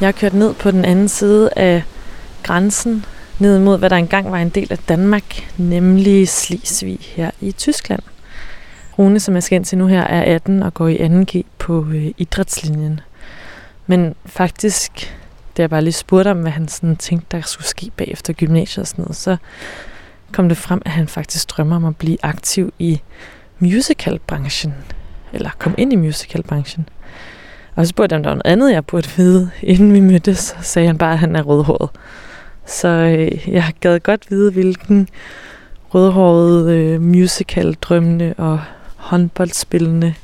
Jeg har kørt ned på den anden side af grænsen, ned mod hvad der engang var en del af Danmark, nemlig Slesvig her i Tyskland. Rune, som jeg skal ind til nu her, er 18 og går i 2G på øh, idrætslinjen. Men faktisk, da jeg bare lige spurgte om, hvad han sådan tænkte, der skulle ske bagefter gymnasiet og sådan noget, så kom det frem, at han faktisk drømmer om at blive aktiv i musicalbranchen. Eller komme ind i musicalbranchen. Og så spurgte jeg, om der var noget andet, jeg burde vide, inden vi mødtes. Så sagde han bare, at han er rødhåret. Så øh, jeg gad godt vide, hvilken rødhåret øh, musical-drømmende og håndboldspillende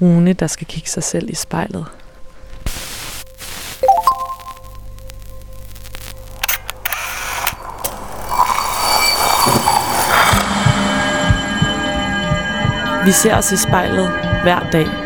Rune, der skal kigge sig selv i spejlet. Vi ser os i spejlet hver dag.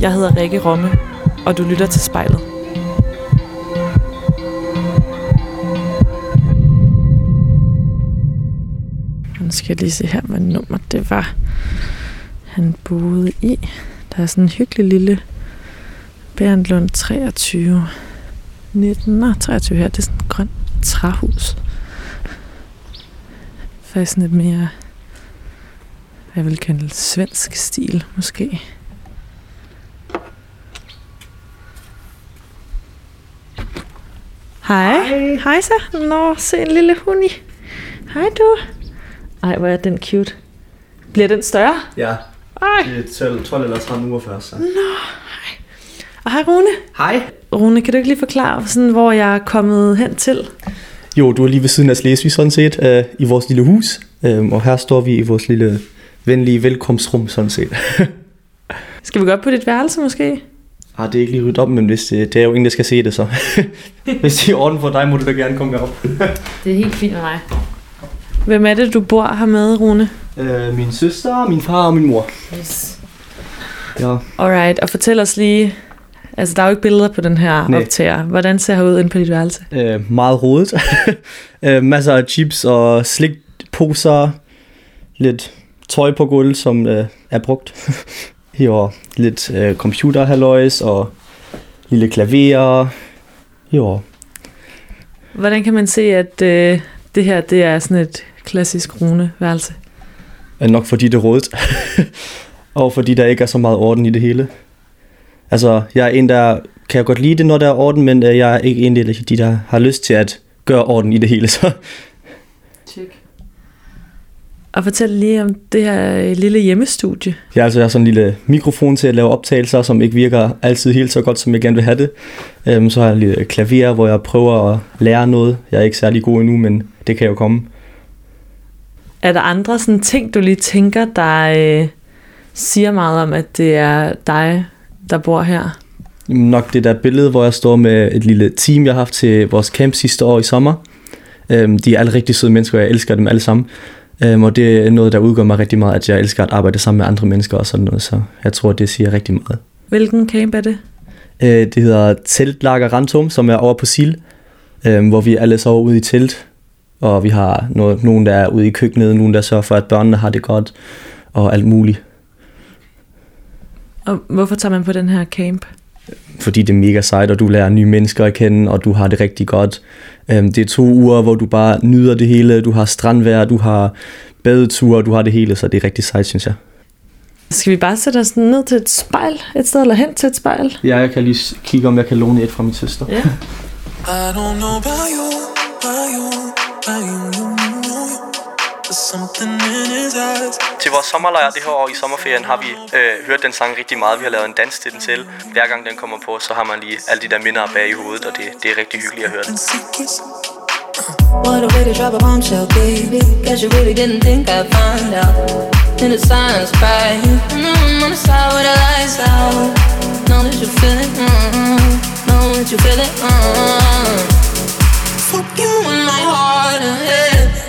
Jeg hedder Rikke Romme, og du lytter til spejlet. Nu skal jeg lige se her, hvad nummer det var, han boede i. Der er sådan en hyggelig lille Berndlund 23. 19 nej, 23 her, det er sådan et grønt træhus. Faktisk lidt mere, jeg vil kalde svensk stil, måske. Hej. Hej. Hej så. Nå, se en lille hund i. Hej du. Ej, hvor er den cute. Bliver den større? Ja, Ej. det er 12, 12 eller 13 uger først. Så. Og hej Rune. Hej. Rune, kan du ikke lige forklare, sådan, hvor jeg er kommet hen til? Jo, du er lige ved siden af Slesvig sådan set, øh, i vores lille hus. Øh, og her står vi i vores lille venlige velkomstrum sådan set. Skal vi gå op på dit værelse måske? Ah, det er ikke lige ryddet op, men hvis det, det er jo ingen, der skal se det så. hvis det er i orden for dig, må du da gerne komme herop. Det er helt fint med mig. Hvem er det, du bor her med, Rune? øh, min søster, min far og min mor. Yes. Ja. Alright, og fortæl os lige... Altså, der er jo ikke billeder på den her Nej. optager. Hvordan ser jeg ud inde på dit værelse? Øh, meget rodet. øh, masser af chips og slikposer. Lidt tøj på gulvet, som øh, er brugt. Jo, lidt øh, computerhalløjs og lille klaver. Jo, Hvordan kan man se, at øh, det her det er sådan et klassisk Rune-værelse? nok fordi det er rodet. og fordi der ikke er så meget orden i det hele. Altså, jeg er en, der kan jeg godt lide det, når der er orden, men øh, jeg er ikke en af de, der har lyst til at gøre orden i det hele. Så Check. Og fortæl lige om det her øh, lille hjemmestudie. Jeg, altså, jeg har sådan en lille mikrofon til at lave optagelser, som ikke virker altid helt så godt, som jeg gerne vil have det. Øhm, så har jeg en lille klaver, hvor jeg prøver at lære noget. Jeg er ikke særlig god endnu, men det kan jo komme. Er der andre sådan ting, du lige tænker, der øh, siger meget om, at det er dig, der bor her? Nok det der billede, hvor jeg står med et lille team, jeg har haft til vores camp sidste år i sommer. Øhm, de er alle rigtig søde mennesker, og jeg elsker dem alle sammen. Øhm, og det er noget, der udgør mig rigtig meget, at jeg elsker at arbejde sammen med andre mennesker og sådan noget. Så jeg tror, det siger rigtig meget. Hvilken camp er det? Øh, det hedder Teltlager Rantum, som er over på Sil, øh, hvor vi alle sover ude i telt. Og vi har noget, nogen, der er ude i køkkenet, nogen, der sørger for, at børnene har det godt, og alt muligt. Og hvorfor tager man på den her camp? Fordi det er mega sejt, og du lærer nye mennesker at kende, og du har det rigtig godt. Øh, det er to uger, hvor du bare nyder det hele. Du har strandvejr, du har badeture, du har det hele, så det er rigtig sejt, synes jeg. Skal vi bare sætte os ned til et spejl et sted, eller hen til et spejl? Ja, jeg kan lige kigge, om jeg kan låne et fra min søster. Ja. I don't know about you, about you, about you, Til vores sommerlejr det her år i sommerferien har vi øh, hørt den sang rigtig meget. Vi har lavet en dans til den selv. Hver gang den kommer på, så har man lige alle de der minder bag i hovedet, og det, det er rigtig hyggeligt at høre den. Secrets. What a way to drop a bombshell, baby. Guess you really didn't think I'd find out. In the silence. And I'm on the side with the lights out. Know Don't you feel it? Uh, fuck you in my heart and head.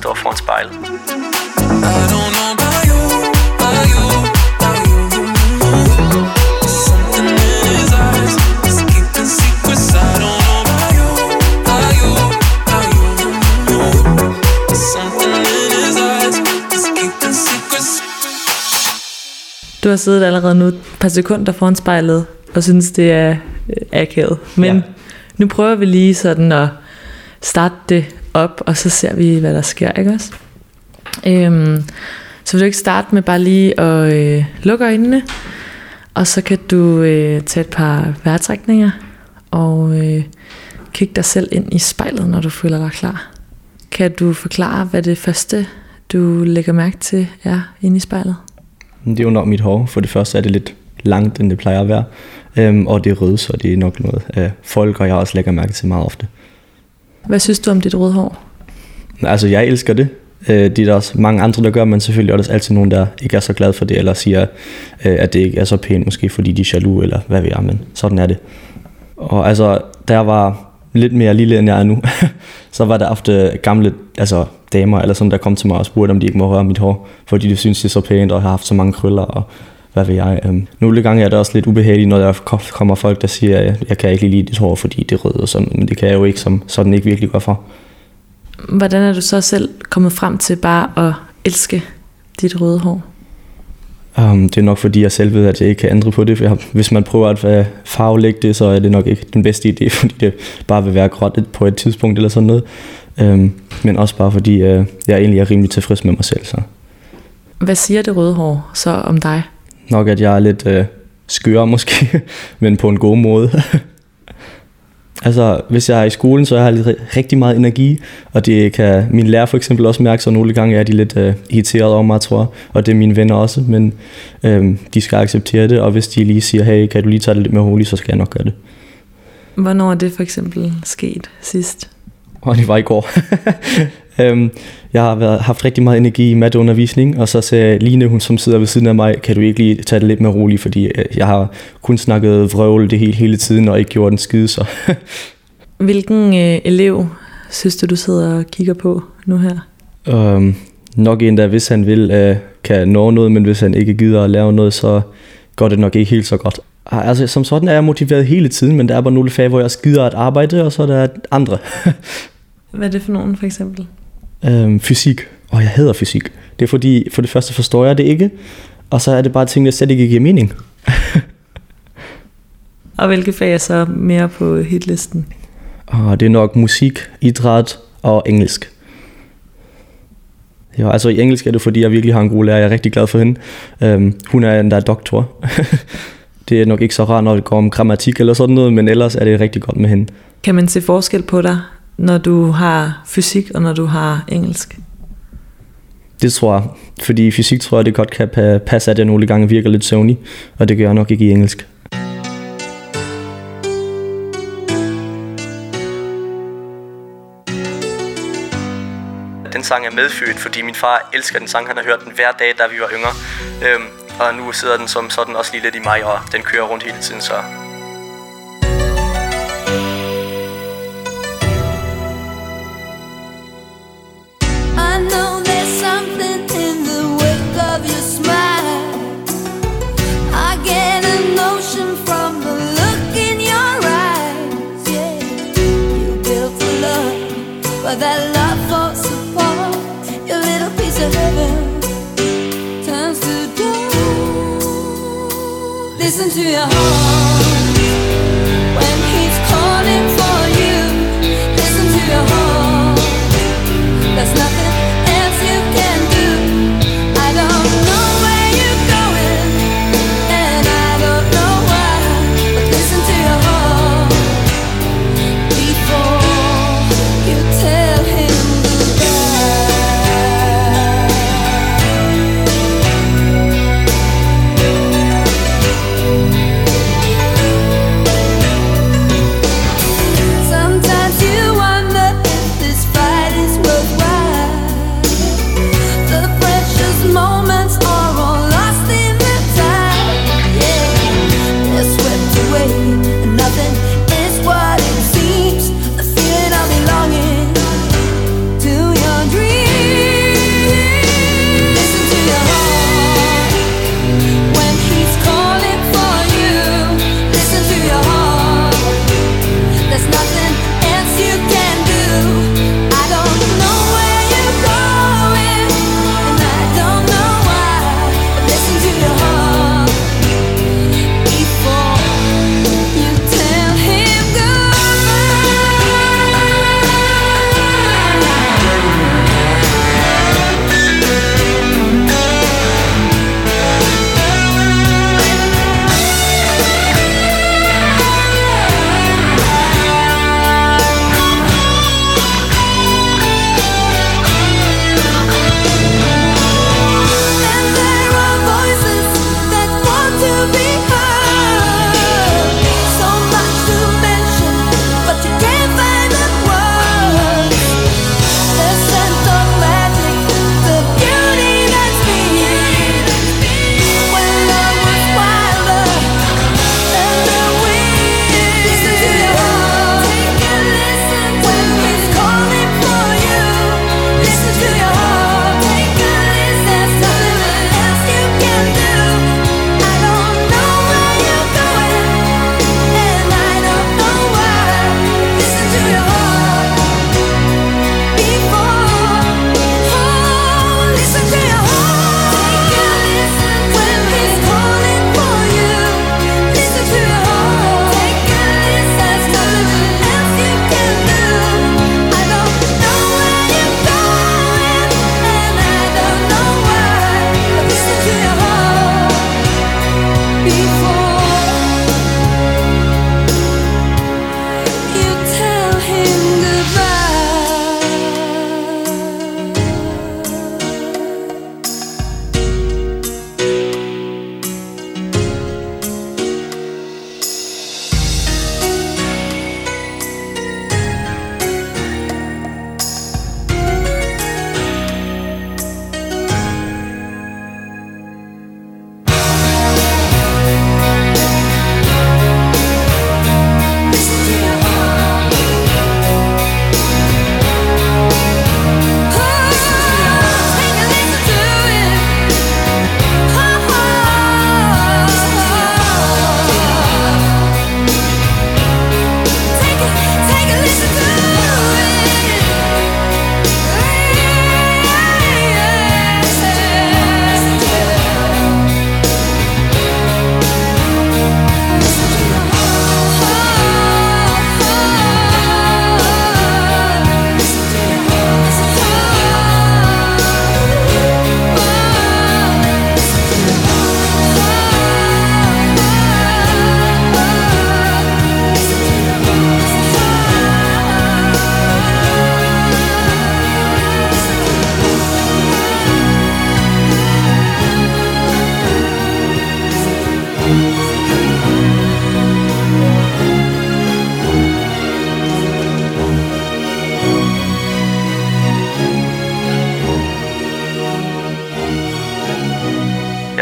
Står foran spejlet. I don't know about you, about you, about. Something in his eyes, he's keeping secrets. I don't know about you, about you, about you. Something in his eyes, he's keeping secrets. Du har siddet allerede nu et par sekunder foran spejlet, og synes, det er øh, akavet. Men ja. nu prøver vi lige sådan at starte det op, og så ser vi, hvad der sker, ikke også? Øhm, så vil du ikke starte med bare lige at øh, lukke øjnene, og så kan du øh, tage et par vejrtrækninger, og øh, kigge dig selv ind i spejlet, når du føler dig klar. Kan du forklare, hvad det første, du lægger mærke til, er inde i spejlet? Det er jo nok mit hår. For det første er det lidt langt, end det plejer at være. Øhm, og det er rødt, så det er nok noget, af folk og jeg også lægger mærke til meget ofte. Hvad synes du om dit røde hår? Altså, jeg elsker det. Øh, det er der også mange andre, der gør, men selvfølgelig er der altid nogen, der ikke er så glad for det, eller siger, øh, at det ikke er så pænt, måske fordi de er jaloux, eller hvad ved jeg, men sådan er det. Og altså, der var lidt mere lille, end jeg er nu, så var der ofte gamle altså, damer, eller sådan, der kom til mig og spurgte, om de ikke må røre mit hår, fordi de synes, det er så pænt, og jeg har haft så mange krøller, og hvad ved jeg. Øhm, nogle gange er det også lidt ubehageligt, når der kommer folk, der siger, at jeg kan ikke lide dit hår, fordi det er rødt og sådan, men det kan jeg jo ikke, som sådan ikke virkelig gør for. Hvordan er du så selv kommet frem til bare at elske dit røde hår? Um, det er nok fordi, jeg selv ved, at jeg ikke kan ændre på det. For jeg, hvis man prøver at øh, farvelægge det, så er det nok ikke den bedste idé, fordi det bare vil være gråt på et tidspunkt eller sådan noget. Um, men også bare fordi, uh, jeg egentlig er rimelig tilfreds med mig selv. Så Hvad siger det røde hår så om dig? Nok, at jeg er lidt uh, skør måske, men på en god måde. altså, hvis jeg er i skolen, så har jeg lidt- rigtig meget energi, og det kan min lærer for eksempel også mærke, så nogle gange er de lidt uh, irriteret over mig, tror jeg, og det er mine venner også, men um, de skal acceptere det, og hvis de lige siger, hey, kan du lige tage det lidt mere roligt, så skal jeg nok gøre det. Hvornår er det for eksempel sket sidst? Og det var i går. øhm, jeg har været, haft rigtig meget energi i matteundervisning, og så sagde Line, hun som sidder ved siden af mig, kan du ikke lige tage det lidt mere roligt, fordi øh, jeg har kun snakket vrøvl det hele, hele tiden, og ikke gjort en skide, så Hvilken øh, elev synes du, du sidder og kigger på nu her? øhm, nok en, der hvis han vil, øh, kan nå noget, men hvis han ikke gider at lave noget, så går det nok ikke helt så godt. Ah, Altså, som sådan er jeg motiveret hele tiden, men der er bare nogle fag, hvor jeg skider at arbejde, og så er der andre. Hvad er det for nogen for eksempel? Øhm, fysik. Og jeg hader fysik. Det er fordi, for det første forstår jeg det ikke, og så er det bare ting, der slet ikke giver mening. Og hvilke fag er så mere på hitlisten? Og det er nok musik, idræt og engelsk. Ja, altså i engelsk er det, fordi jeg virkelig har en god lærer. Jeg er rigtig glad for hende. Um, hun er en der er doktor. det er nok ikke så rart, når det går om grammatik eller sådan noget, men ellers er det rigtig godt med hende. Kan man se forskel på dig, når du har fysik og når du har engelsk? Det tror jeg. Fordi i fysik tror jeg, det godt kan pa- passe, at jeg nogle gange virker lidt søvnig, og det gør jeg nok ikke i engelsk. Den sang er medfødt, fordi min far elsker den sang. Han har hørt den hver dag, da vi var yngre. Øhm, og nu sidder den som sådan også lige lidt i mig, og den kører rundt hele tiden, så Listen to your heart when he's calling for you. Listen to your heart. There's nothing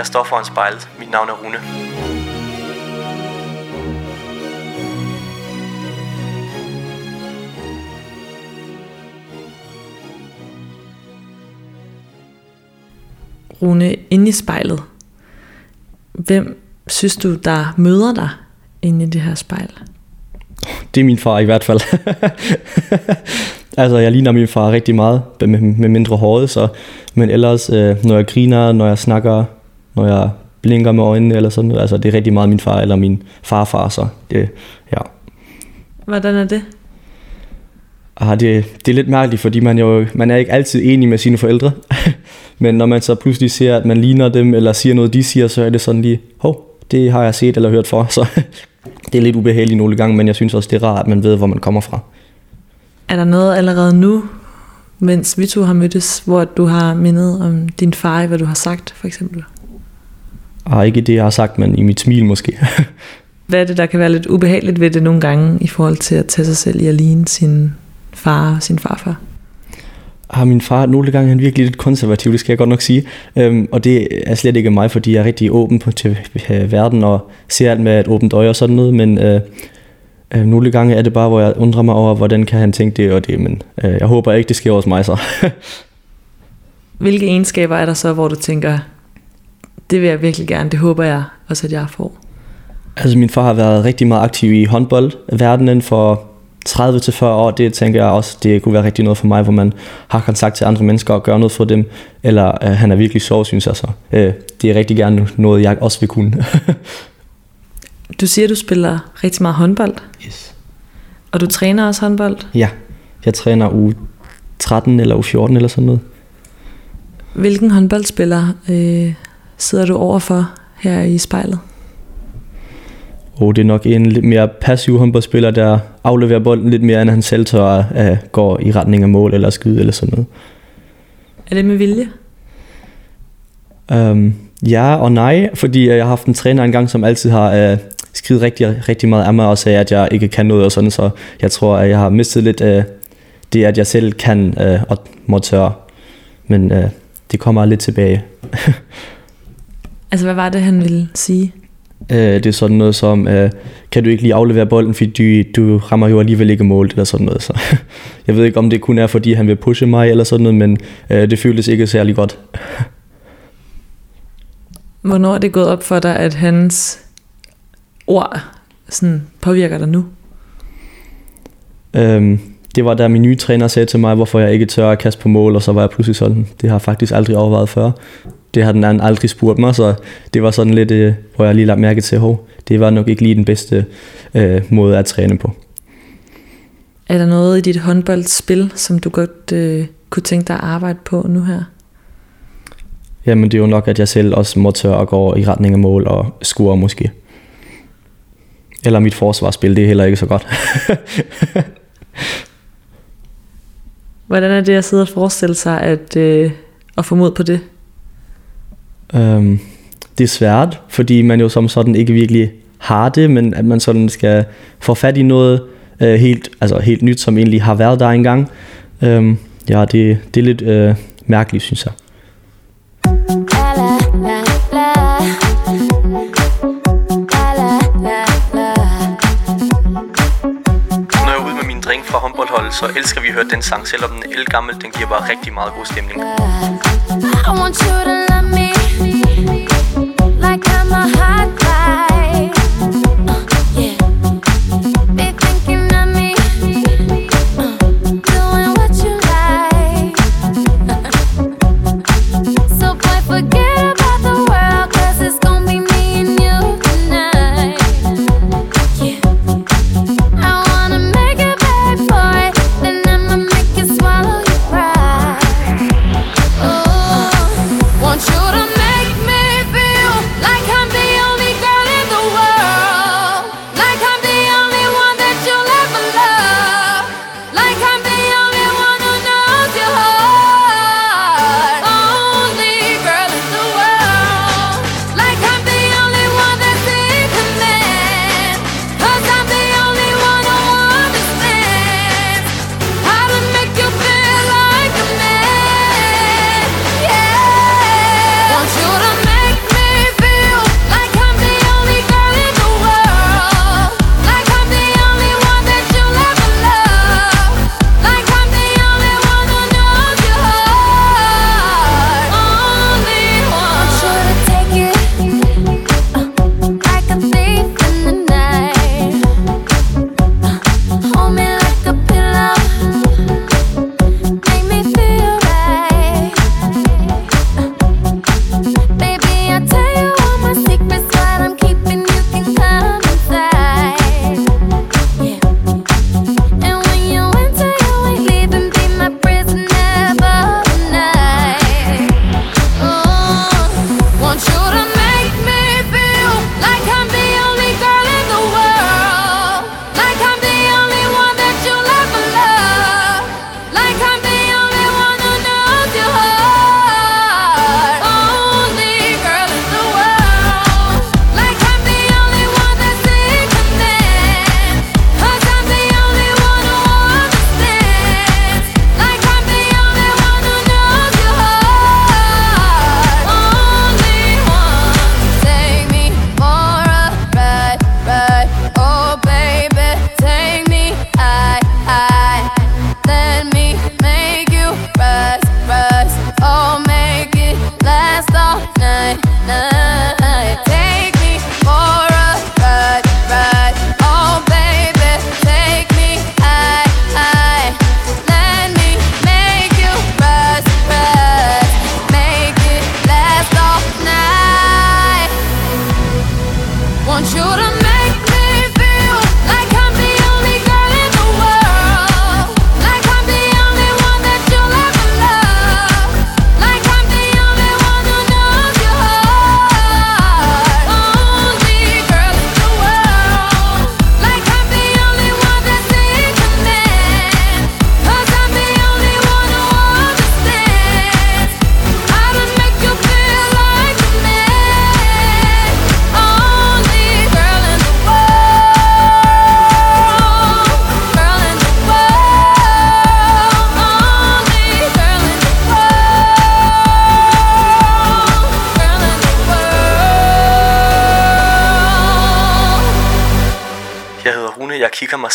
Jeg står foran spejlet. Mit navn er Rune. Rune, inde i spejlet, hvem synes du, der møder dig inde i det her spejl? Det er min far i hvert fald. altså, jeg ligner min far rigtig meget, med, med mindre håret, så, men ellers, øh, når jeg griner, når jeg snakker, når jeg blinker med øjnene eller sådan noget, altså det er rigtig meget min far eller min farfar, så det, ja. Hvordan er det? Ah, det, det er lidt mærkeligt, fordi man, jo, man er ikke altid enig med sine forældre. Men når man så pludselig ser, at man ligner dem, eller siger noget, de siger, så er det sådan lige, hov, det har jeg set eller hørt for. Så det er lidt ubehageligt nogle gange, men jeg synes også, det er rart, at man ved, hvor man kommer fra. Er der noget allerede nu, mens vi to har mødtes, hvor du har mindet om din far, hvad du har sagt, for eksempel? Ah, ikke det, jeg har sagt, men i mit smil måske. Hvad er det, der kan være lidt ubehageligt ved det nogle gange, i forhold til at tage sig selv i at ligne sin far og sin farfar? har min far nogle gange han virkelig lidt konservativ, det skal jeg godt nok sige. Øhm, og det er slet ikke mig, fordi jeg er rigtig åben på, til øh, verden og ser alt med et åbent øje og sådan noget, men øh, øh, nogle gange er det bare, hvor jeg undrer mig over, hvordan kan han tænke det og det, men øh, jeg håber ikke, det sker hos mig så. Hvilke egenskaber er der så, hvor du tænker, det vil jeg virkelig gerne, det håber jeg også, at jeg får? Altså min far har været rigtig meget aktiv i håndboldverdenen for 30-40 år, det tænker jeg også, det kunne være rigtig noget for mig, hvor man har kontakt til andre mennesker og gør noget for dem, eller øh, han er virkelig sjov, synes jeg så. Øh, det er rigtig gerne noget, jeg også vil kunne. Du siger, du spiller rigtig meget håndbold, yes. og du træner også håndbold. Ja, jeg træner u 13 eller u 14 eller sådan noget. Hvilken håndboldspiller øh, sidder du overfor her i spejlet? Og det er nok en lidt mere passiv håndboldspiller, der afleverer bolden lidt mere, end han selv tør at gå i retning af mål eller skyde eller sådan noget. Er det med vilje? Um, ja og nej, fordi jeg har haft en træner engang, som altid har uh, skrevet rigtig, rigtig meget af mig og sagde, at jeg ikke kan noget og sådan, så jeg tror, at jeg har mistet lidt uh, det, at jeg selv kan uh, og må tørre. Men uh, det kommer lidt tilbage. Altså, hvad var det, han ville sige? Øh, det er sådan noget som, øh, kan du ikke lige aflevere bolden, fordi du, du rammer jo alligevel ikke mål, eller sådan noget. Så jeg ved ikke, om det kun er, fordi han vil pushe mig, eller sådan noget, men øh, det føltes ikke særlig godt. Hvornår er det gået op for dig, at hans ord sådan påvirker dig nu? Øhm, det var da min nye træner sagde til mig, hvorfor jeg ikke tør at kaste på mål, og så var jeg pludselig sådan, det har jeg faktisk aldrig overvejet før. Det har den anden aldrig spurgt mig, så det var sådan lidt, øh, hvor jeg lige lagt mærke til, at det var nok ikke lige den bedste øh, måde at træne på. Er der noget i dit håndboldspil, som du godt øh, kunne tænke dig at arbejde på nu her? Jamen det er jo nok, at jeg selv også må tør at gå i retning af mål og score måske. Eller mit forsvarsspil, det er heller ikke så godt. Hvordan er det at sidde og forestille sig at, øh, at få mod på det? Øhm, det er svært, fordi man jo som sådan ikke virkelig har det, men at man sådan skal få fat i noget øh, helt, altså helt nyt, som egentlig har været der engang. Øhm, ja, det, det er lidt øh, mærkeligt, synes jeg. Når jeg er ude med min dreng fra håndboldholdet, så elsker vi at høre den sang, selvom den er gammel, den giver bare rigtig meget god stemning. I want you to love me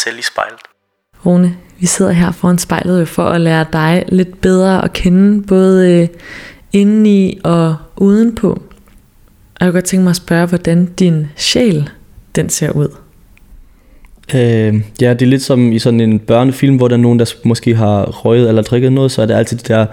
selv i spejlet. Rune, vi sidder her foran spejlet jo for at lære dig lidt bedre at kende, både øh, indeni og udenpå. Og jeg kunne godt tænke mig at spørge, hvordan din sjæl, den ser ud. Øh, ja, det er lidt som i sådan en børnefilm, hvor der er nogen, der måske har røget eller drikket noget, så er det altid de der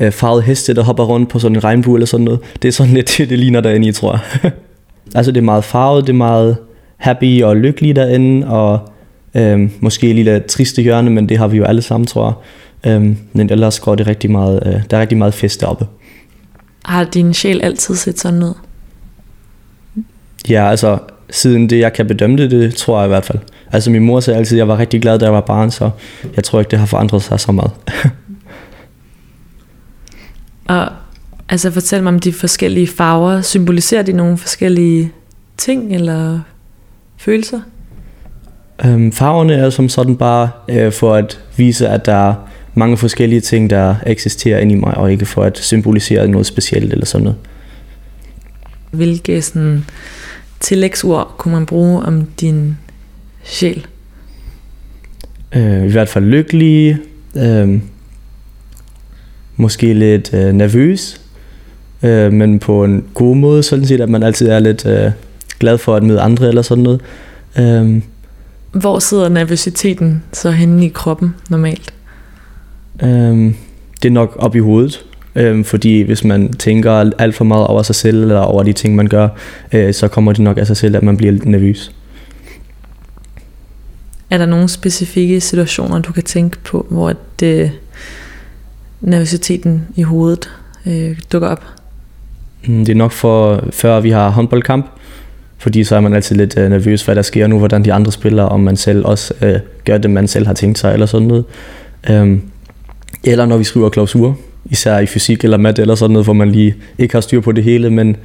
øh, farvede heste, der hopper rundt på sådan en regnbue eller sådan noget. Det er sådan lidt det, det ligner derinde i, tror jeg. altså det er meget farvet, det er meget happy og lykkelig derinde, og øh, måske et lille triste hjørne, men det har vi jo alle sammen, tror jeg. Øh, men ellers går det rigtig meget, øh, der er rigtig meget fest deroppe. Har din sjæl altid set sådan ud? Ja, altså siden det, jeg kan bedømme det, det tror jeg i hvert fald. Altså min mor sagde altid, at jeg var rigtig glad, da jeg var barn, så jeg tror ikke, det har forandret sig så meget. Og altså fortæl mig om de forskellige farver. Symboliserer de nogle forskellige ting eller følelser? Øhm, farverne er som sådan bare øh, for at vise, at der er mange forskellige ting, der eksisterer inde i mig, og ikke for at symbolisere noget specielt eller sådan noget. Hvilke sådan, tillægsord kunne man bruge om din sjæl? Øh, I hvert fald lykkelig, øh, måske lidt øh, nervøs, øh, men på en god måde, sådan set, at man altid er lidt øh, glad for at møde andre eller sådan noget. Øh, Hvor sidder nervøsiteten så henne i kroppen normalt? Øhm, det er nok op i hovedet, øhm, fordi hvis man tænker alt for meget over sig selv eller over de ting, man gør, øh, så kommer det nok af sig selv, at man bliver lidt nervøs. Er der nogle specifikke situationer, du kan tænke på, hvor det, nervøsiteten i hovedet øh, dukker op? Mm, Det er nok for, før vi har håndboldkamp, fordi så er man altid lidt øh, nervøs, hvad der sker nu, hvordan de andre spiller, om man selv også øh, gør det, man selv har tænkt sig, eller sådan noget. Øhm, eller når vi skriver klausurer, især i fysik eller matte eller sådan noget, hvor man lige ikke har styr på det hele, men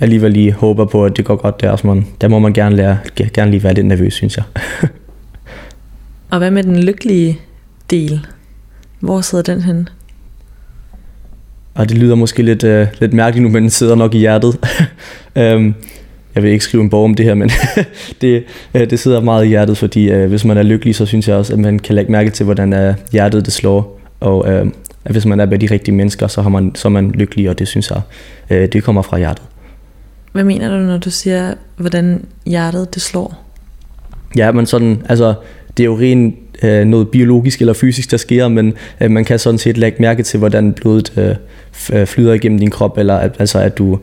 alligevel lige håber på, at det går godt der. Så man, der må man gerne, lære, gerne lige være lidt nervøs, synes jeg. Og hvad med den lykkelige del? Hvor sidder den henne? Og det lyder måske lidt, øh, lidt mærkeligt nu, men den sidder nok i hjertet. øhm, jeg vil ikke skrive en bog om det her, men det, øh, det sidder meget i hjertet, fordi øh, hvis man er lykkelig, så synes jeg også, at man kan lægge mærke til, hvordan øh, hjertet det slår. Og at hvis man er med de rigtige mennesker, så, har man, så er man lykkelig, og det synes jeg, det kommer fra hjertet. Hvad mener du, når du siger, hvordan hjertet det slår? Ja, men sådan, altså, det er jo rent øh, noget biologisk eller fysisk, der sker, men øh, man kan sådan set lægge mærke til, hvordan blodet øh, flyder igennem din krop, eller at, altså, at du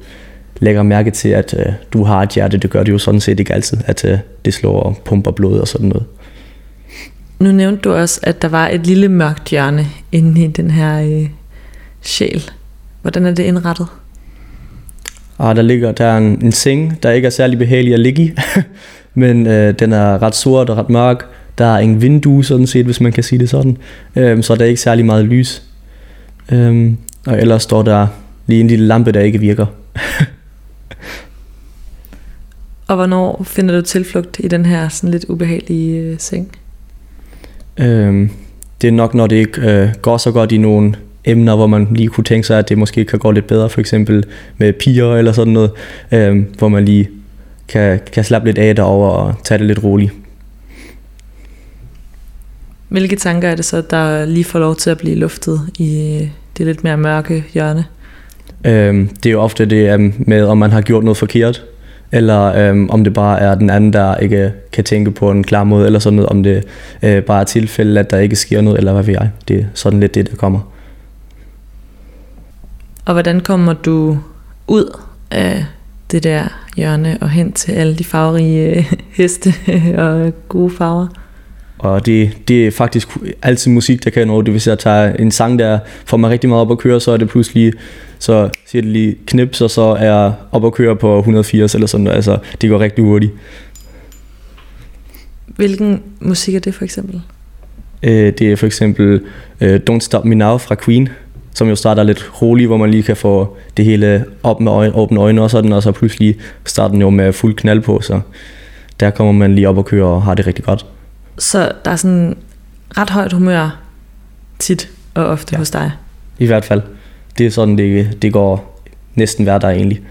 lægger mærke til, at øh, du har et hjerte. Det gør det jo sådan set ikke altid, at øh, det slår og pumper blod og sådan noget. Nu nævnte du også, at der var et lille mørkt hjørne inde i den her øh, sjæl. Hvordan er det indrettet? Og der ligger der er en, en seng, der ikke er særlig behagelig at ligge i, men øh, den er ret sort og ret mørk. Der er en vindue sådan set, hvis man kan sige det sådan, øhm, så der er ikke særlig meget lys. Øhm, og ellers står der lige en lille lampe, der ikke virker. Og hvornår finder du tilflugt i den her sådan lidt ubehagelige øh, seng? Øhm, det er nok, når det ikke øh, går så godt i nogle emner, hvor man lige kunne tænke sig, at det måske kan gå lidt bedre, for eksempel med piger eller sådan noget, øhm, hvor man lige kan, kan slappe lidt af derover og tage det lidt roligt. Hvilke tanker er det så, der lige får lov til at blive luftet i øh, det lidt mere mørke hjørne? Øhm, det er jo ofte det øhm, med, om man har gjort noget forkert, eller øhm, om det bare er den anden, der ikke kan tænke på en klar måde, eller sådan noget, om det øh, bare er tilfælde, at der ikke sker noget, eller hvad ved jeg. Det er sådan lidt det, der kommer. Og hvordan kommer du ud af det der hjørne og hen til alle de farverige heste og gode farver? Og det, det er faktisk altid musik, der kan nå det. Hvis jeg tager en sang, der får mig rigtig meget op at køre, så er det pludselig, så siger det lige knips, og så er jeg op at køre på 180 eller sådan noget. Altså, det går rigtig hurtigt. Hvilken musik er det for eksempel? Øh, det er for eksempel øh, Don't Stop Me Now fra Queen, som jo starter lidt roligt, hvor man lige kan få det hele op med øjne, åbne øjne og sådan, og så pludselig starter den jo med fuld knald på, så der kommer man lige op og køre og har det rigtig godt. Så der er sådan ret højt humør tit og ofte ja. hos dig. I hvert fald. Det er sådan, det, det går næsten hver dag egentlig.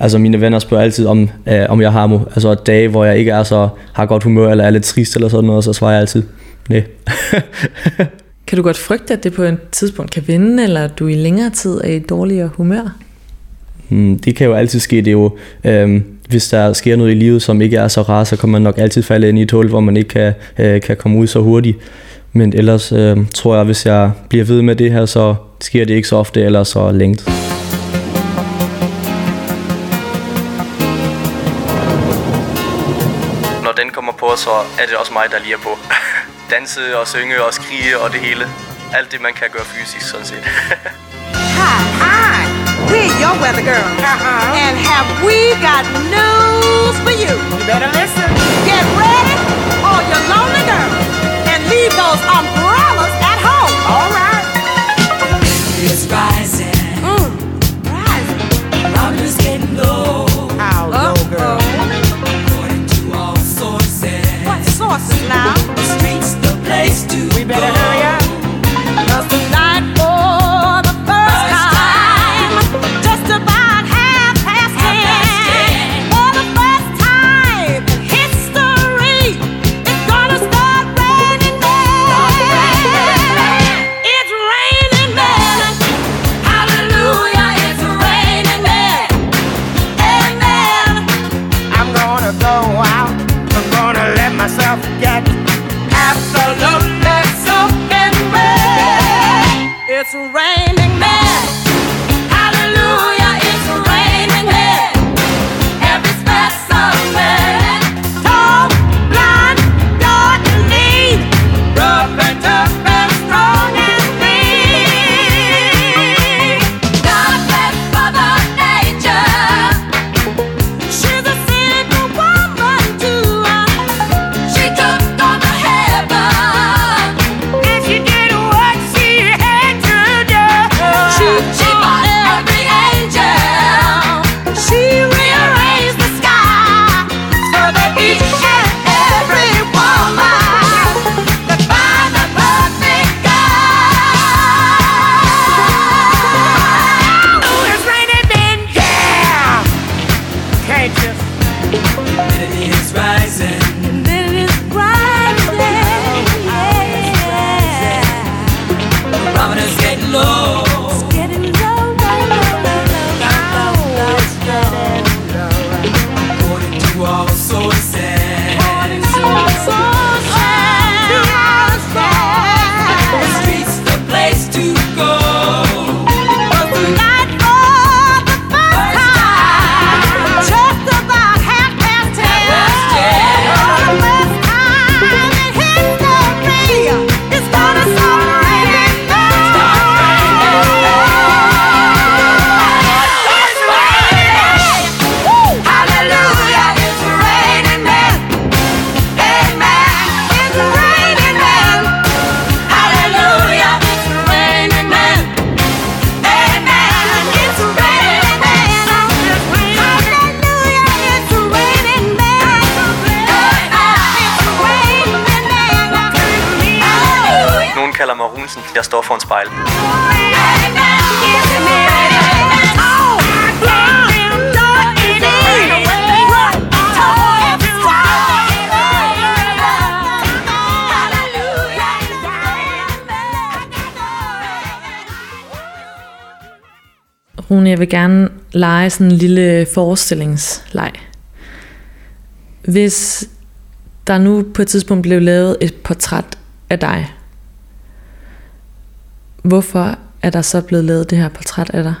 Altså mine venner spørger altid om, øh, om jeg har altså dage, hvor jeg ikke er så har godt humør, eller er lidt trist eller sådan noget, så svarer jeg altid, nej. Kan du godt frygte, at det på et tidspunkt kan vinde, eller at du i længere tid er i dårligere humør? Mm, det kan jo altid ske, det er jo, øhm, hvis der sker noget i livet, som ikke er så rart, så kommer man nok altid falde ind i et hul, hvor man ikke kan, øh, kan komme ud så hurtigt. Men ellers øh, tror jeg, hvis jeg bliver ved med det her, så sker det ikke så ofte eller så længe. Når den kommer på, så er det også mig, der lige er på. Danse og synge og skrige og det hele. Alt det, man kan gøre fysisk, sådan set. Hi, hi. We're your weather girl. Uh-huh. And have we got news for you? You better listen. Get ready, all your lonely girls, and leave those umbrellas at home. All right. It's rising. Vil gerne lege sådan en lille forestillingsleg. Hvis der nu på et tidspunkt blev lavet et portræt af dig, hvorfor er der så blevet lavet det her portræt af dig?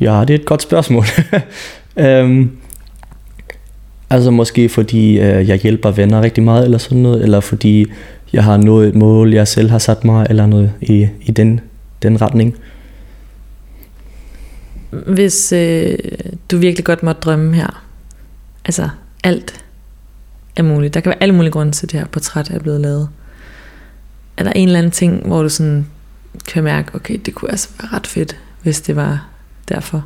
Ja, det er et godt spørgsmål. øhm, altså måske fordi øh, jeg hjælper venner rigtig meget eller sådan noget, eller fordi jeg har nået et mål, jeg selv har sat mig, eller noget i, i den, den retning. Hvis øh, du virkelig godt måtte drømme her, altså alt er muligt. Der kan være alle mulige grunde til, at det her portræt er blevet lavet. Er der en eller anden ting, hvor du sådan kan mærke, okay, det kunne altså være ret fedt, hvis det var derfor?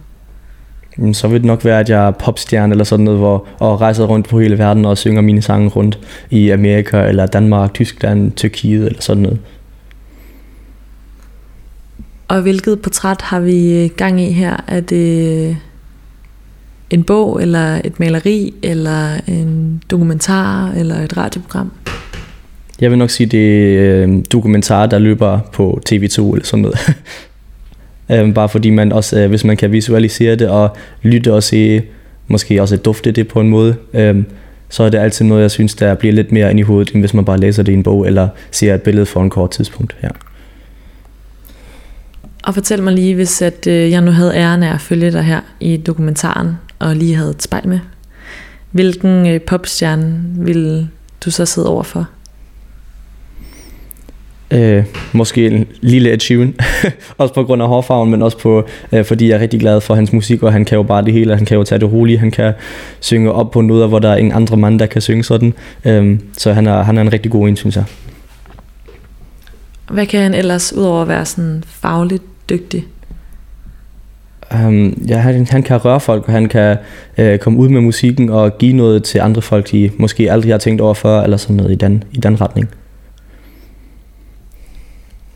Så vil det nok være, at jeg er popstjerne eller sådan noget, hvor, og rejser rundt på hele verden og synger mine sange rundt i Amerika, eller Danmark, Tyskland, Tyrkiet eller sådan noget. Og hvilket portræt har vi gang i her? Er det øh, en bog, eller et maleri, eller en dokumentar, eller et radioprogram? Jeg vil nok sige, det er øh, dokumentar, der løber på TV2 eller sådan noget. Øhm, bare fordi man også, øh, hvis man kan visualisere det og lytte og se, måske også dufte det på en måde, øhm, så er det altid noget, jeg synes, der bliver lidt mere ind i hovedet, end hvis man bare læser det i en bog eller ser et billede for en kort tidspunkt. Ja. Og fortæl mig lige, hvis at, øh, jeg nu havde æren af at følge dig her i dokumentaren, og lige havde et spejl med. Hvilken øh, popstjerne ville du så sidde overfor? Øh, måske en lille Ed Sheeran, også på grund af hårfarven, men også på, øh, fordi jeg er rigtig glad for hans musik, og han kan jo bare det hele, han kan jo tage det roligt, han kan synge op på noder, hvor der er ingen andre mand, der kan synge sådan, øh, så han er, han er en rigtig god en, synes jeg. Hvad kan han ellers, udover at være sådan fagligt dygtig? Um, ja, han, han kan røre folk, og han kan øh, komme ud med musikken og give noget til andre folk, de måske aldrig har tænkt over før, eller sådan noget i den, i den retning.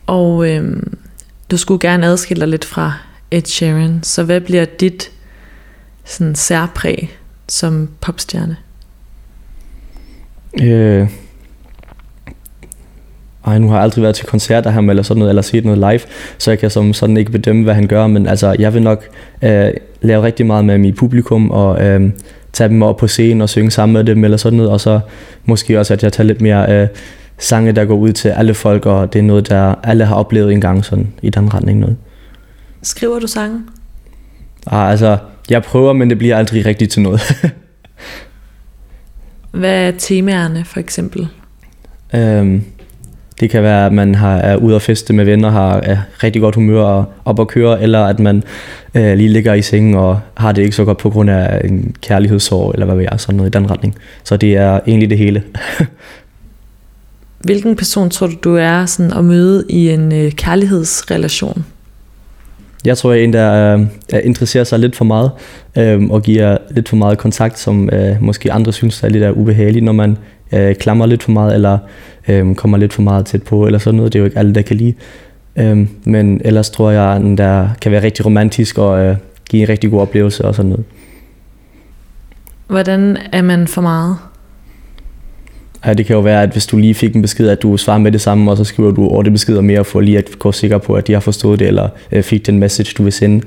Og øhm, du skulle gerne adskille dig lidt fra Ed Sheeran, så hvad bliver dit sådan særpræg som popstjerne? Øh, ej, nu har jeg aldrig været til koncerter af ham eller sådan noget, eller set noget live, så jeg kan som sådan ikke bedømme, hvad han gør, men altså, jeg vil nok øh, lave rigtig meget med mit publikum, og øh, tage dem op på scenen og synge sammen med dem, eller sådan noget, og så måske også, at jeg tager lidt mere øh, sange, der går ud til alle folk, og det er noget, der alle har oplevet en gang, sådan i den retning noget. Skriver du sange? Ah, altså, jeg prøver, men det bliver aldrig rigtigt til noget. Hvad er temaerne for eksempel? Øhm, det kan være, at man har, er ude og feste med venner, har er rigtig godt humør og op at køre, eller at man øh, lige ligger i sengen og har det ikke så godt på grund af en kærlighedssorg, eller hvad ved jeg, sådan noget i den retning. Så det er egentlig det hele. Hvilken person tror du, du er sådan at møde i en øh, kærlighedsrelation? Jeg tror, jeg er en, der øh, er- interesserer sig lidt for meget, øh, og giver lidt for meget kontakt, som øh, måske andre synes er lidt er ubehageligt, når man øh, klamrer lidt for meget, eller øh, kommer lidt for meget tæt på, eller sådan noget. Det er jo ikke alle, der kan lide. Øh, men ellers tror jeg, at den der kan være rigtig romantisk, og øh, give en rigtig god oplevelse og sådan noget. Hvordan er man for meget? Ja, det kan jo være, at hvis du lige fik en besked, at du svarer med det samme, og så skriver du over det beskeder mere, for lige at gå sikker på, at de har forstået det, eller øh, fik den message, du vil sende.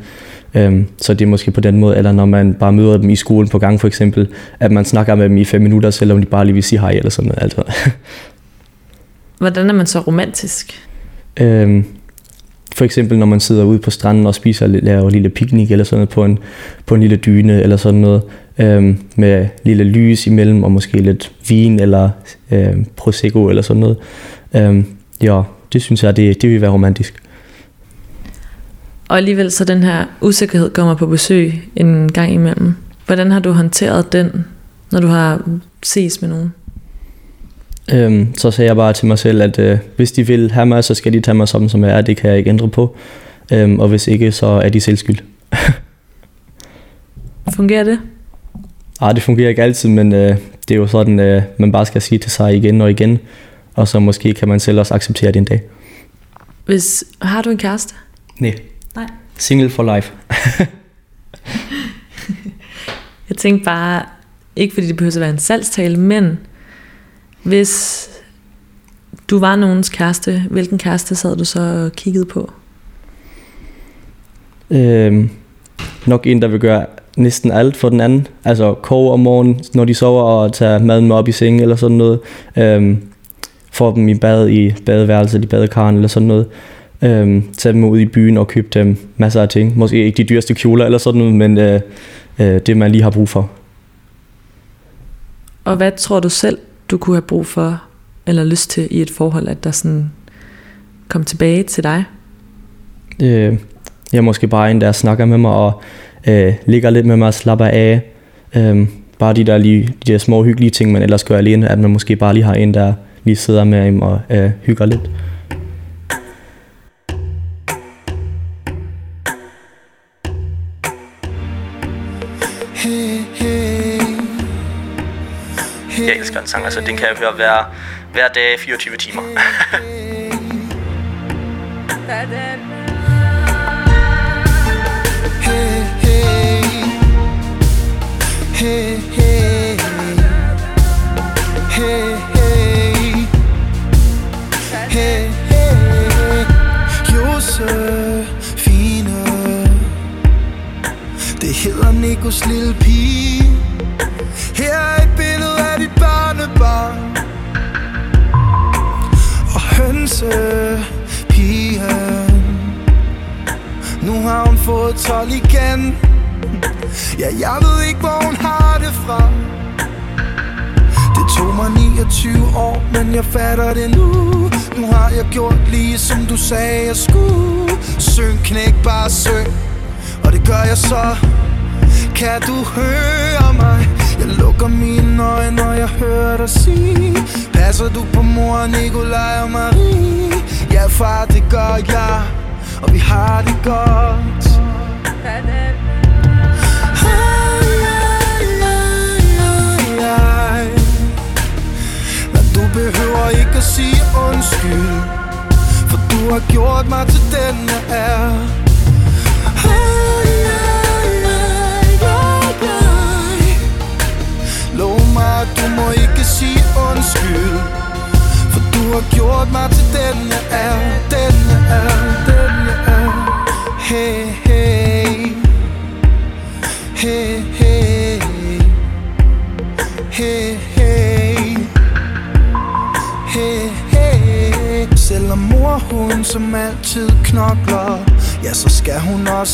Øhm, så det er måske på den måde, eller når man bare møder dem i skolen på gang for eksempel, at man snakker med dem i fem minutter, selvom de bare lige vil sige hej eller sådan noget. Altså. Hvordan er man så romantisk? øhm, for eksempel når man sidder ude på stranden og spiser, laver en lille picnic eller sådan noget på en, på en lille dyne eller sådan noget, øhm, med lille lys imellem og måske lidt vin eller øhm, prosecco eller sådan noget. Øhm, ja, det synes jeg, det, det vil være romantisk. Og alligevel så den her usikkerhed kommer på besøg en gang imellem. Hvordan har du håndteret den, når du har ses med nogen? Øhm, så sagde jeg bare til mig selv, at øh, hvis de vil have mig, så skal de tage mig som, som jeg er. Det kan jeg ikke ændre på. Øhm, og hvis ikke, så er de selv skyld. Fungerer det? Ah, det fungerer ikke altid, men øh, det er jo sådan, øh, man bare skal sige til sig igen og igen. Og så måske kan man selv også acceptere det en dag. Hvis, har du en kæreste? Nej. Nej. Single for life. Jeg tænkte bare, ikke fordi det behøver at være en salgstale, men hvis du var nogens kæreste, hvilken kæreste sad du så og kiggede på? Øhm, nok en, der vil gøre næsten alt for den anden. Altså koge om morgenen, når de sover, og tage maden med op i sengen eller sådan noget. Øhm, få dem i bad i badeværelset, i badekaren eller sådan noget. Øhm, tage dem ud i byen og købe dem masser af ting. Måske ikke de dyreste kjoler eller sådan noget, men øh, øh, det man lige har brug for. Og hvad tror du selv, du kunne have brug for, eller lyst til i et forhold, at der sådan kom tilbage til dig? Øh, jeg er måske bare en, der snakker med mig og øh, ligger lidt med mig og slapper af. Øh, bare de der, lige, de der små hyggelige ting, man ellers gør alene, at man måske bare lige har en, der lige sidder med ham og øh, hygger lidt. Jeg elsker en sang, altså den kan jeg høre hver, hver dag 24 timer. hedder Nikos lille pige. Her er et billede af dit barnebarn. Og hønsepigen. Nu har hun fået 12 igen. Ja, jeg ved ikke, hvor hun har det fra. Det tog mig 29 år, men jeg fatter det nu Nu har jeg gjort lige som du sagde jeg skulle Syng, knæk, bare syng Og det gør jeg så kan du høre mig? Jeg lukker mine øjne, når jeg hører dig sige Passer du på mor, Nikolaj og Marie? Ja, far, det gør jeg Og vi har det godt Men du behøver ikke at sige undskyld For du har gjort mig til den jeg er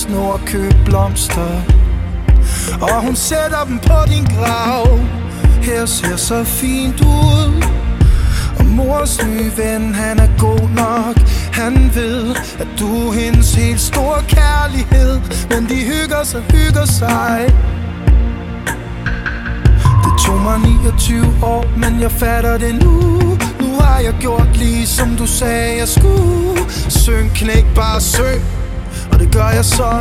hun nå at købe blomster. Og hun sætter dem på din grav. Her ser så fint ud. Og mors nye ven, han er god nok. Han ved, at du er hendes helt store kærlighed. Men de hygger sig, hygger sig. Det tog mig 29 år, men jeg fatter det nu. Nu har jeg gjort lige som du sagde jeg skulle. Syng, knæk, bare syng. Og det gør jeg så.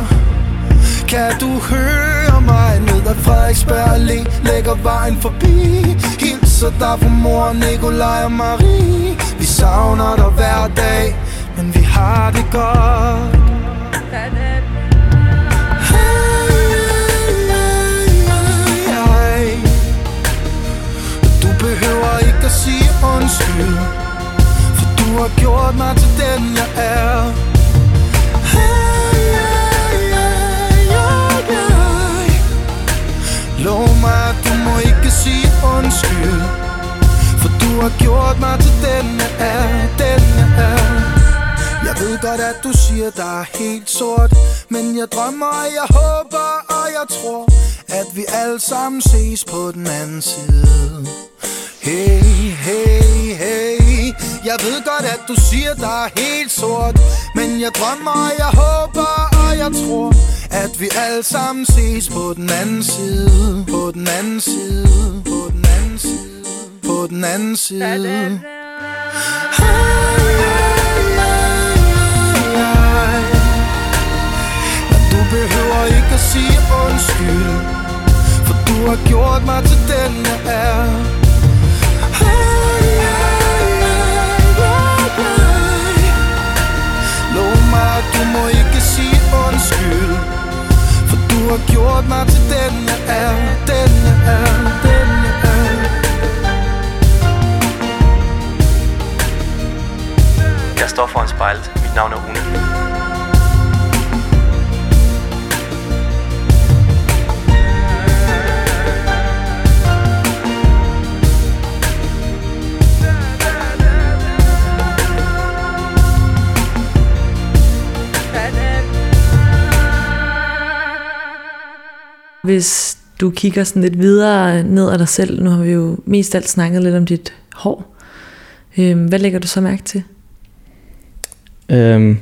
Kan du høre mig? Ned ad Frederiksberg Allé Lægger vejen forbi. Hilser dig fra mor, Nikolaj og Marie. Vi savner dig hver dag Men vi har det godt. Behøver ikke at sige undskyld For du har gjort mig til den jeg er. Lov mig, at du må ikke sige undskyld. For du har gjort mig til den jeg er, den jeg er. Jeg ved godt, at du siger, der er helt sort. Men jeg drømmer, og jeg håber, og jeg tror At vi alle sammen ses på den anden side. Hey, hey, hey. Jeg ved godt, at du siger, der er helt sort. Men jeg drømmer, og jeg håber, og jeg tror at vi alle sammen ses på den anden side På den anden side På den anden side På den anden side. Du behøver ikke at sige undskyld For du har gjort mig til den jeg er. Lov mig, at du må ikke sige undskyld har gjort mig til den jeg er Den jeg er, den jeg er Jeg står foran spejlet. Mit navn er Rune. Hvis du kigger sådan lidt videre ned ad dig selv, nu har vi jo mest alt snakket lidt om dit hår. Øhm, hvad lægger du så mærke til? Øhm,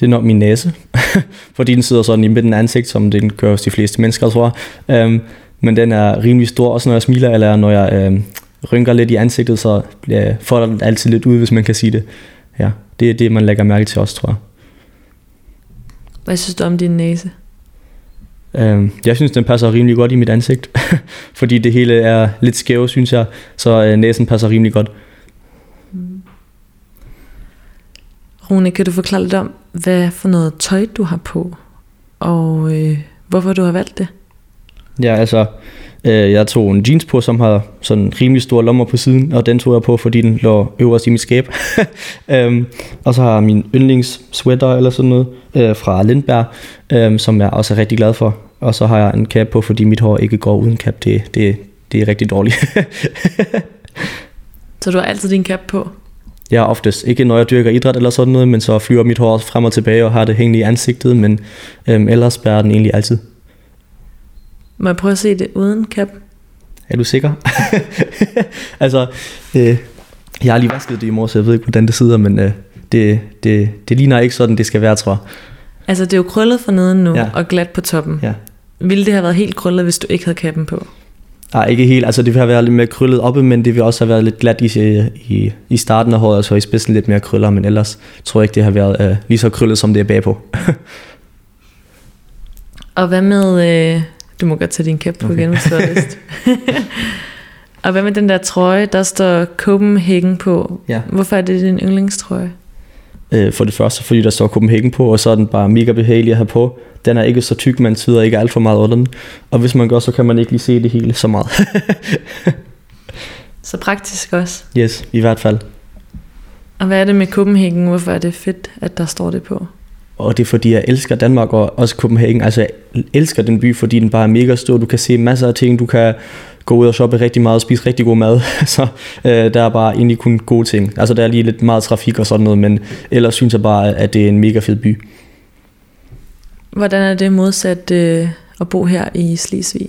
det er nok min næse, fordi den sidder sådan i midten af ansigt, som den gør hos de fleste mennesker, tror jeg. Øhm, men den er rimelig stor, også når jeg smiler, eller når jeg øhm, rynker lidt i ansigtet, så bliver, får den altid lidt ud, hvis man kan sige det. Ja, det er det, man lægger mærke til også, tror jeg. Hvad synes du om din næse? Øhm, jeg synes, den passer rimelig godt i mit ansigt, fordi det hele er lidt skævt, synes jeg, så øh, næsen passer rimelig godt. Rune, kan du forklare lidt om, hvad for noget tøj du har på, og øh, hvorfor du har valgt det? Ja, altså, øh, jeg tog en jeans på, som har sådan rimelig store lommer på siden, og den tog jeg på, fordi den lå øverst i mit skab. øhm, og så har jeg min yndlings sweater eller sådan noget øh, fra Lindberg, øh, som jeg også er rigtig glad for. Og så har jeg en cap på, fordi mit hår ikke går uden cap. Det, det, det er rigtig dårligt. Så du har altid din cap på? Er oftest ikke, når jeg dyrker idræt eller sådan noget, men så flyver mit hår frem og tilbage og har det hængende i ansigtet, men øhm, ellers bærer den egentlig altid. Må jeg prøve at se det uden cap? Er du sikker? altså, øh, jeg har lige vasket det i morges, så jeg ved ikke, hvordan det sidder, men øh, det, det, det ligner ikke sådan, det skal være, tror jeg. Altså, det er jo krøllet for neden nu, Ja. og glat på toppen. Ja. Ville det have været helt krøllet, hvis du ikke havde kappen på? Nej, ikke helt. Altså, det vil have været lidt mere krøllet oppe, men det vil også have været lidt glat i, i, i starten af håret, og så i spidsen lidt mere krøller, men ellers tror jeg ikke, det har været øh, lige så krøllet, som det er bagpå. Og hvad med... Øh, du må godt tage din cap på okay. igen, hvis du har lyst. og hvad med den der trøje, der står Copenhagen på? Ja. Hvorfor er det din yndlingstrøje? Øh, for det første, fordi der står Copenhagen på, og så er den bare mega behagelig at have på. Den er ikke så tyk, man sidder ikke alt for meget under den. Og hvis man gør, så kan man ikke lige se det hele så meget. Så praktisk også. yes, i hvert fald. Og hvad er det med Copenhagen? Hvorfor er det fedt, at der står det på? Og det er fordi, jeg elsker Danmark og også Copenhagen. Altså, jeg elsker den by, fordi den bare er mega stor. Du kan se masser af ting. Du kan gå ud og shoppe rigtig meget og spise rigtig god mad. Så øh, der er bare egentlig kun gode ting. Altså, der er lige lidt meget trafik og sådan noget, men ellers synes jeg bare, at det er en mega fed by. Hvordan er det modsat øh, at bo her i Slesvig?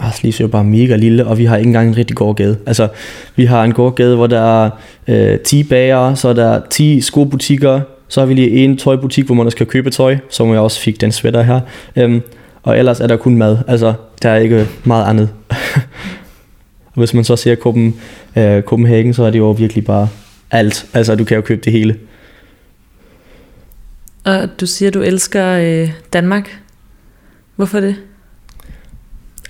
Ah, Slesvig er bare mega lille, og vi har ikke engang en rigtig gårdgade. Altså, vi har en gårdgade, hvor der er øh, 10 bager, så er der 10 skobutikker, så har vi lige en tøjbutik, hvor man også kan købe tøj, som jeg også fik den sweater her. Øhm, og ellers er der kun mad. Altså, der er ikke meget andet. og hvis man så ser Copen, øh, Copenhagen, så er det jo virkelig bare alt. Altså, du kan jo købe det hele. Og du siger, du elsker øh, Danmark. Hvorfor det?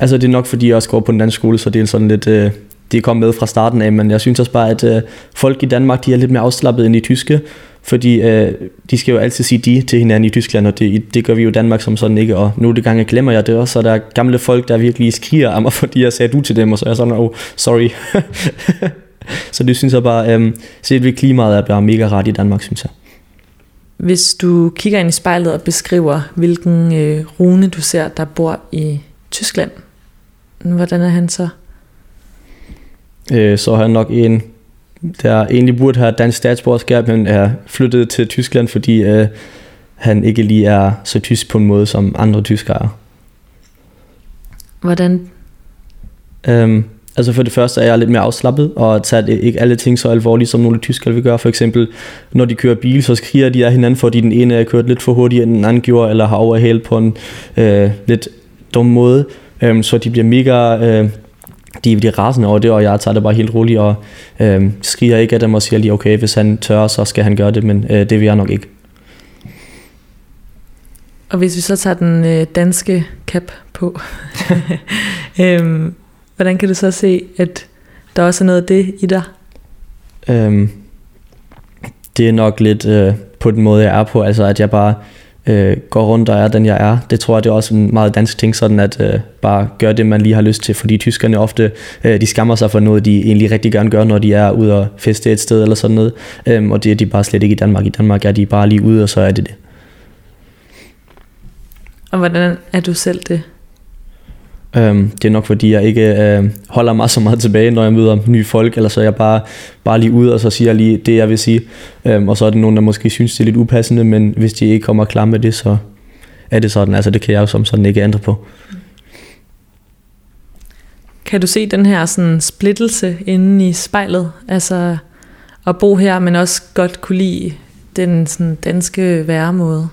Altså det er nok fordi jeg også går på en dansk skole, så det er sådan lidt, øh, de kom med fra starten af, men jeg synes også bare, at øh, folk i Danmark, de er lidt mere afslappet end de tyske, fordi øh, de skal jo altid sige de til hinanden i Tyskland, og det, det gør vi jo i Danmark som sådan ikke, og nu det gange glemmer jeg det også, så der er gamle folk, der virkelig skriger af mig, fordi jeg sagde du til dem, og så er jeg sådan, oh, sorry. så det synes jeg bare, øh, set ved klimaet er bare mega rart i Danmark, synes jeg. Hvis du kigger ind i spejlet og beskriver, hvilken øh, rune du ser, der bor i Tyskland, hvordan er han så? Øh, så er han nok en, der egentlig burde have dansk statsborgerskab, men er flyttet til Tyskland, fordi øh, han ikke lige er så tysk på en måde, som andre tyskere er. Hvordan? Øhm, altså for det første er jeg lidt mere afslappet, og tager ikke alle ting så alvorligt, som nogle tyskere vil gøre. For eksempel, når de kører bil, så skriger de af hinanden, fordi den ene er kørt lidt for hurtigt, end den anden gjorde, eller har overhældt på en øh, lidt dum måde. Øhm, så de bliver mega... Øh, de, de er rasende over det, og jeg tager det bare helt roligt, og øh, skriger ikke af dem og siger lige, okay, hvis han tør, så skal han gøre det, men øh, det vil jeg nok ikke. Og hvis vi så tager den øh, danske cap på, øhm, hvordan kan du så se, at der også er noget af det i dig? Øhm, det er nok lidt øh, på den måde, jeg er på, altså at jeg bare øh, går rundt og er den, jeg er. Det tror jeg, det er også en meget dansk ting, sådan at øh, bare gøre det, man lige har lyst til, fordi tyskerne ofte, øh, de skammer sig for noget, de egentlig rigtig gerne gør, når de er ude og feste et sted eller sådan noget, øhm, og det er de bare slet ikke i Danmark. I Danmark er de bare lige ude, og så er det det. Og hvordan er du selv det? Øhm, det er nok fordi, jeg ikke øh, holder mig så meget tilbage, når jeg møder nye folk, eller så er jeg bare, bare lige ude, og så siger jeg lige det, jeg vil sige. Øhm, og så er det nogen, der måske synes, det er lidt upassende, men hvis de ikke kommer klar med det, så er det sådan. Altså det kan jeg jo som sådan ikke ændre på. Kan du se den her sådan splittelse inde i spejlet? Altså at bo her, men også godt kunne lide den sådan danske væremåde.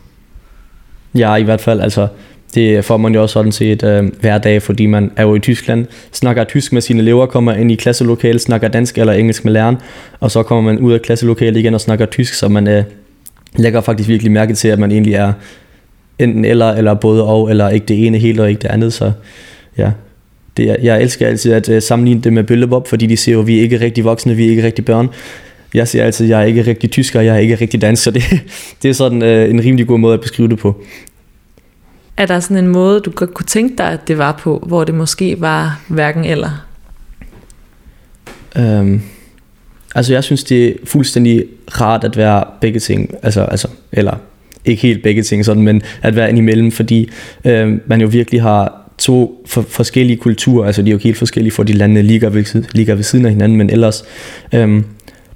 Ja, i hvert fald, altså det får man jo også sådan set øh, hver dag, fordi man er jo i Tyskland, snakker tysk med sine elever, kommer ind i klasselokalet, snakker dansk eller engelsk med læreren, og så kommer man ud af klasselokalet igen og snakker tysk, så man øh, lægger faktisk virkelig mærke til, at man egentlig er enten eller, eller både og, eller ikke det ene helt og ikke det andet, så ja. Det, jeg elsker altid at øh, sammenligne det med Bøllebop, fordi de siger jo, vi er ikke rigtig voksne, vi er ikke rigtig børn. Jeg siger altid, jeg er ikke rigtig tysker, jeg er ikke rigtig dansk, så det, det er sådan øh, en rimelig god måde at beskrive det på. Er der sådan en måde, du godt kunne tænke dig, at det var på, hvor det måske var hverken eller? Øhm, altså jeg synes, det er fuldstændig rart at være begge ting. Altså, altså eller ikke helt begge ting sådan, men at være indimellem, fordi øhm, man jo virkelig har to for, forskellige kulturer, altså de er jo helt forskellige, for de lande ligger ved, ligger ved siden af hinanden, men ellers øhm,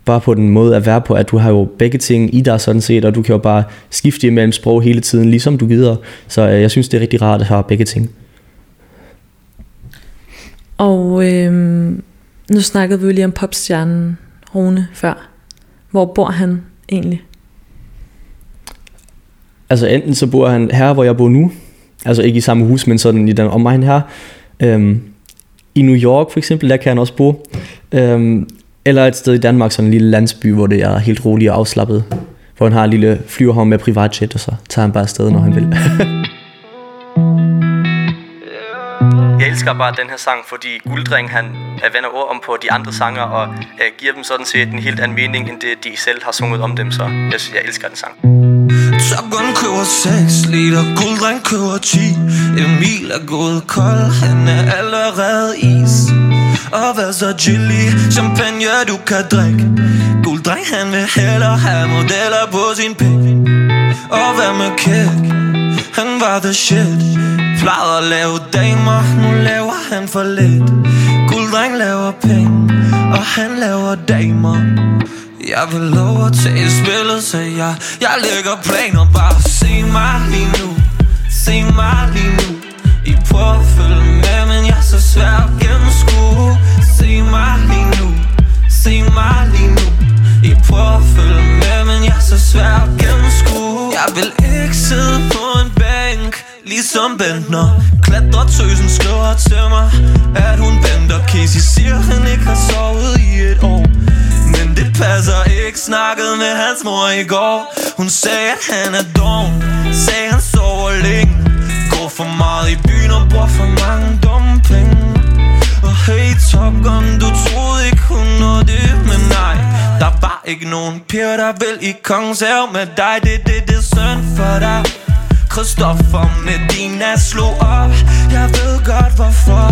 bare på den måde at være på, at du har jo begge ting i dig sådan set, og du kan jo bare skifte imellem sprog hele tiden, ligesom du gider. Så øh, jeg synes, det er rigtig rart at have begge ting. Og øhm, nu snakkede vi jo lige om popstjernen Rune før. Hvor bor han egentlig? Altså enten så bor han her, hvor jeg bor nu, altså ikke i samme hus, men sådan i den omegn her. Øhm, I New York for eksempel, der kan han også bo. Øhm, eller et sted i Danmark, sådan en lille landsby, hvor det er helt roligt og afslappet. Hvor han har en lille flyverhavn med privatjet, og så tager han bare afsted, når han vil. Jeg elsker bare den her sang, fordi Gulddreng han vender ord om på de andre sanger og øh, giver dem sådan set en helt anden mening, end det de selv har sunget om dem, så jeg, synes, jeg elsker den sang. Top Gun køber 6 liter, Gulddreng køber 10 Emil er gået kold, han er allerede is og hvad så chili, champagne du kan drikke. Gulddreng han vil hellere have modeller på sin pik. Og hvad med kæk, han var the shit. Plejede at lave damer, nu laver han for lidt. Gulddreng laver penge, og han laver damer. Jeg vil lov at tage spillet, så jeg Jeg lægger planer, bare se mig lige nu. Se mig lige nu. I prøver at følge med, men jeg er så svær at gennemskue. Se mig lige nu. Se mig lige nu. I prøver at følge med, men jeg er så svær at gennemskue. Jeg vil ikke sidde på en bænk Ligesom Bentner. Klatrer tøsen skriver til mig At hun venter. Casey siger, han ikke har sovet i et år. Men det passer ikke. Snakkede med hans mor i går. Hun sagde at han er doven Sagde han sover længe. Går for meget i byen og bruger for mange dumme penge Og hey Top Gun Du troede ikke hun nåede det Men nej. Der var ikke nogen piger der vil i kongens have med dig. Det det det er synd for dig. Christoffer med din at slå op. Jeg ved godt hvorfor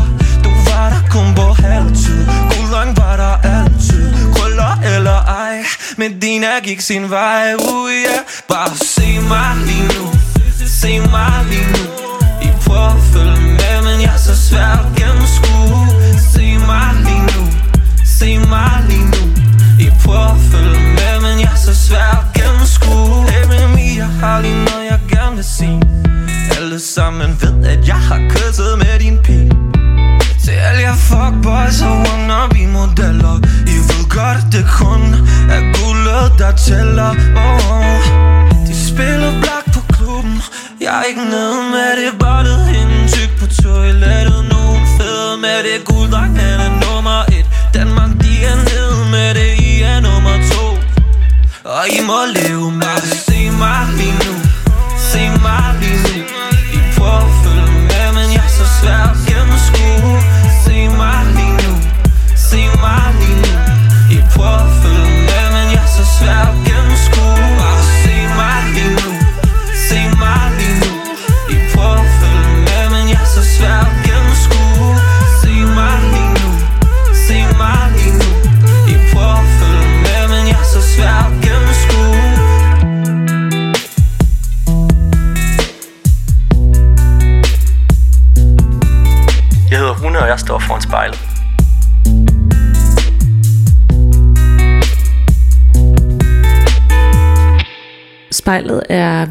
Du var der kun på halvtid. Guldrøng var der altid. Krøller eller ej. Men din gik sin vej. Uh, yeah. Bare se mig lige nu. Se mig lige nu prøver at følge med Men jeg er så svær at gennemskue Se mig lige nu Se mig lige nu. I prøver at følge med Men jeg er så svær at gennemskue Hey baby, jeg har lige noget jeg gerne vil sige? Alle sammen ved at jeg har kysset med din pige. Til alle jer fuckboys og wannabe modeller I ved godt at det kun er guldet der tæller. Oh, oh. De spiller blok på klubben. Jeg er ikke nede Og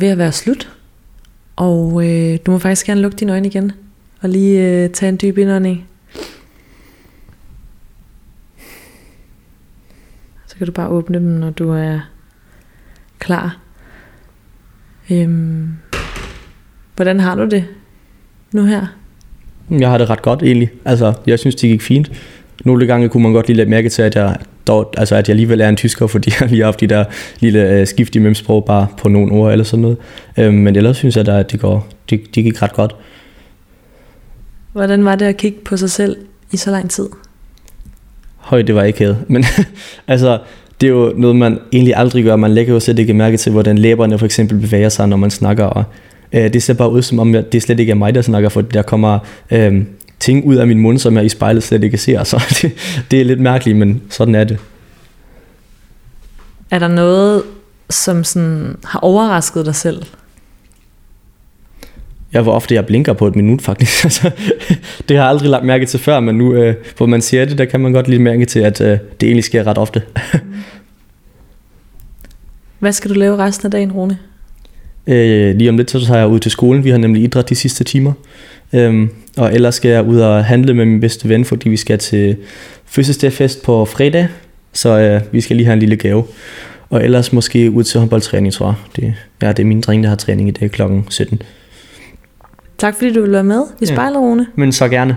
ved at være slut, og øh, du må faktisk gerne lukke dine øjne igen, og lige øh, tage en dyb indånding. Så kan du bare åbne dem, når du er klar. Øhm, hvordan har du det nu her? Jeg har det ret godt egentlig. Altså, jeg synes, det gik fint. Nogle gange kunne man godt lige lade mærke til, at jeg, dog, altså, at jeg alligevel er en tysker, fordi jeg lige har haft de der lille øh, skift i memsprog bare på nogle ord eller sådan noget. Øhm, men ellers synes jeg da, at det, går, det, det gik ret godt. Hvordan var det at kigge på sig selv i så lang tid? Høj, det var ikke hævet. Men altså, det er jo noget, man egentlig aldrig gør. Man lægger jo slet ikke mærke til, hvordan læberne for eksempel bevæger sig, når man snakker. Og, Øh, det ser bare ud som om, at det slet ikke er mig, der snakker, for der kommer øh, ting ud af min mund, som jeg i spejlet slet ikke ser. Så det, det er lidt mærkeligt, men sådan er det. Er der noget, som sådan har overrasket dig selv? Jeg hvor ofte jeg blinker på et minut faktisk. Altså, det har jeg aldrig lagt mærke til før, men nu øh, hvor man siger det, der kan man godt lige mærke til, at øh, det egentlig sker ret ofte. Hvad skal du lave resten af dagen, Rune? Øh, lige om lidt, så tager jeg ud til skolen. Vi har nemlig idræt de sidste timer. Øhm, og ellers skal jeg ud og handle med min bedste ven, fordi vi skal til fødselsdagsfest på fredag. Så øh, vi skal lige have en lille gave. Og ellers måske ud til håndboldtræning, tror jeg. Det, ja, det er min dreng, der har træning i dag kl. 17. Tak fordi du vil være med i Ja. spejlet, Rune. Men så gerne.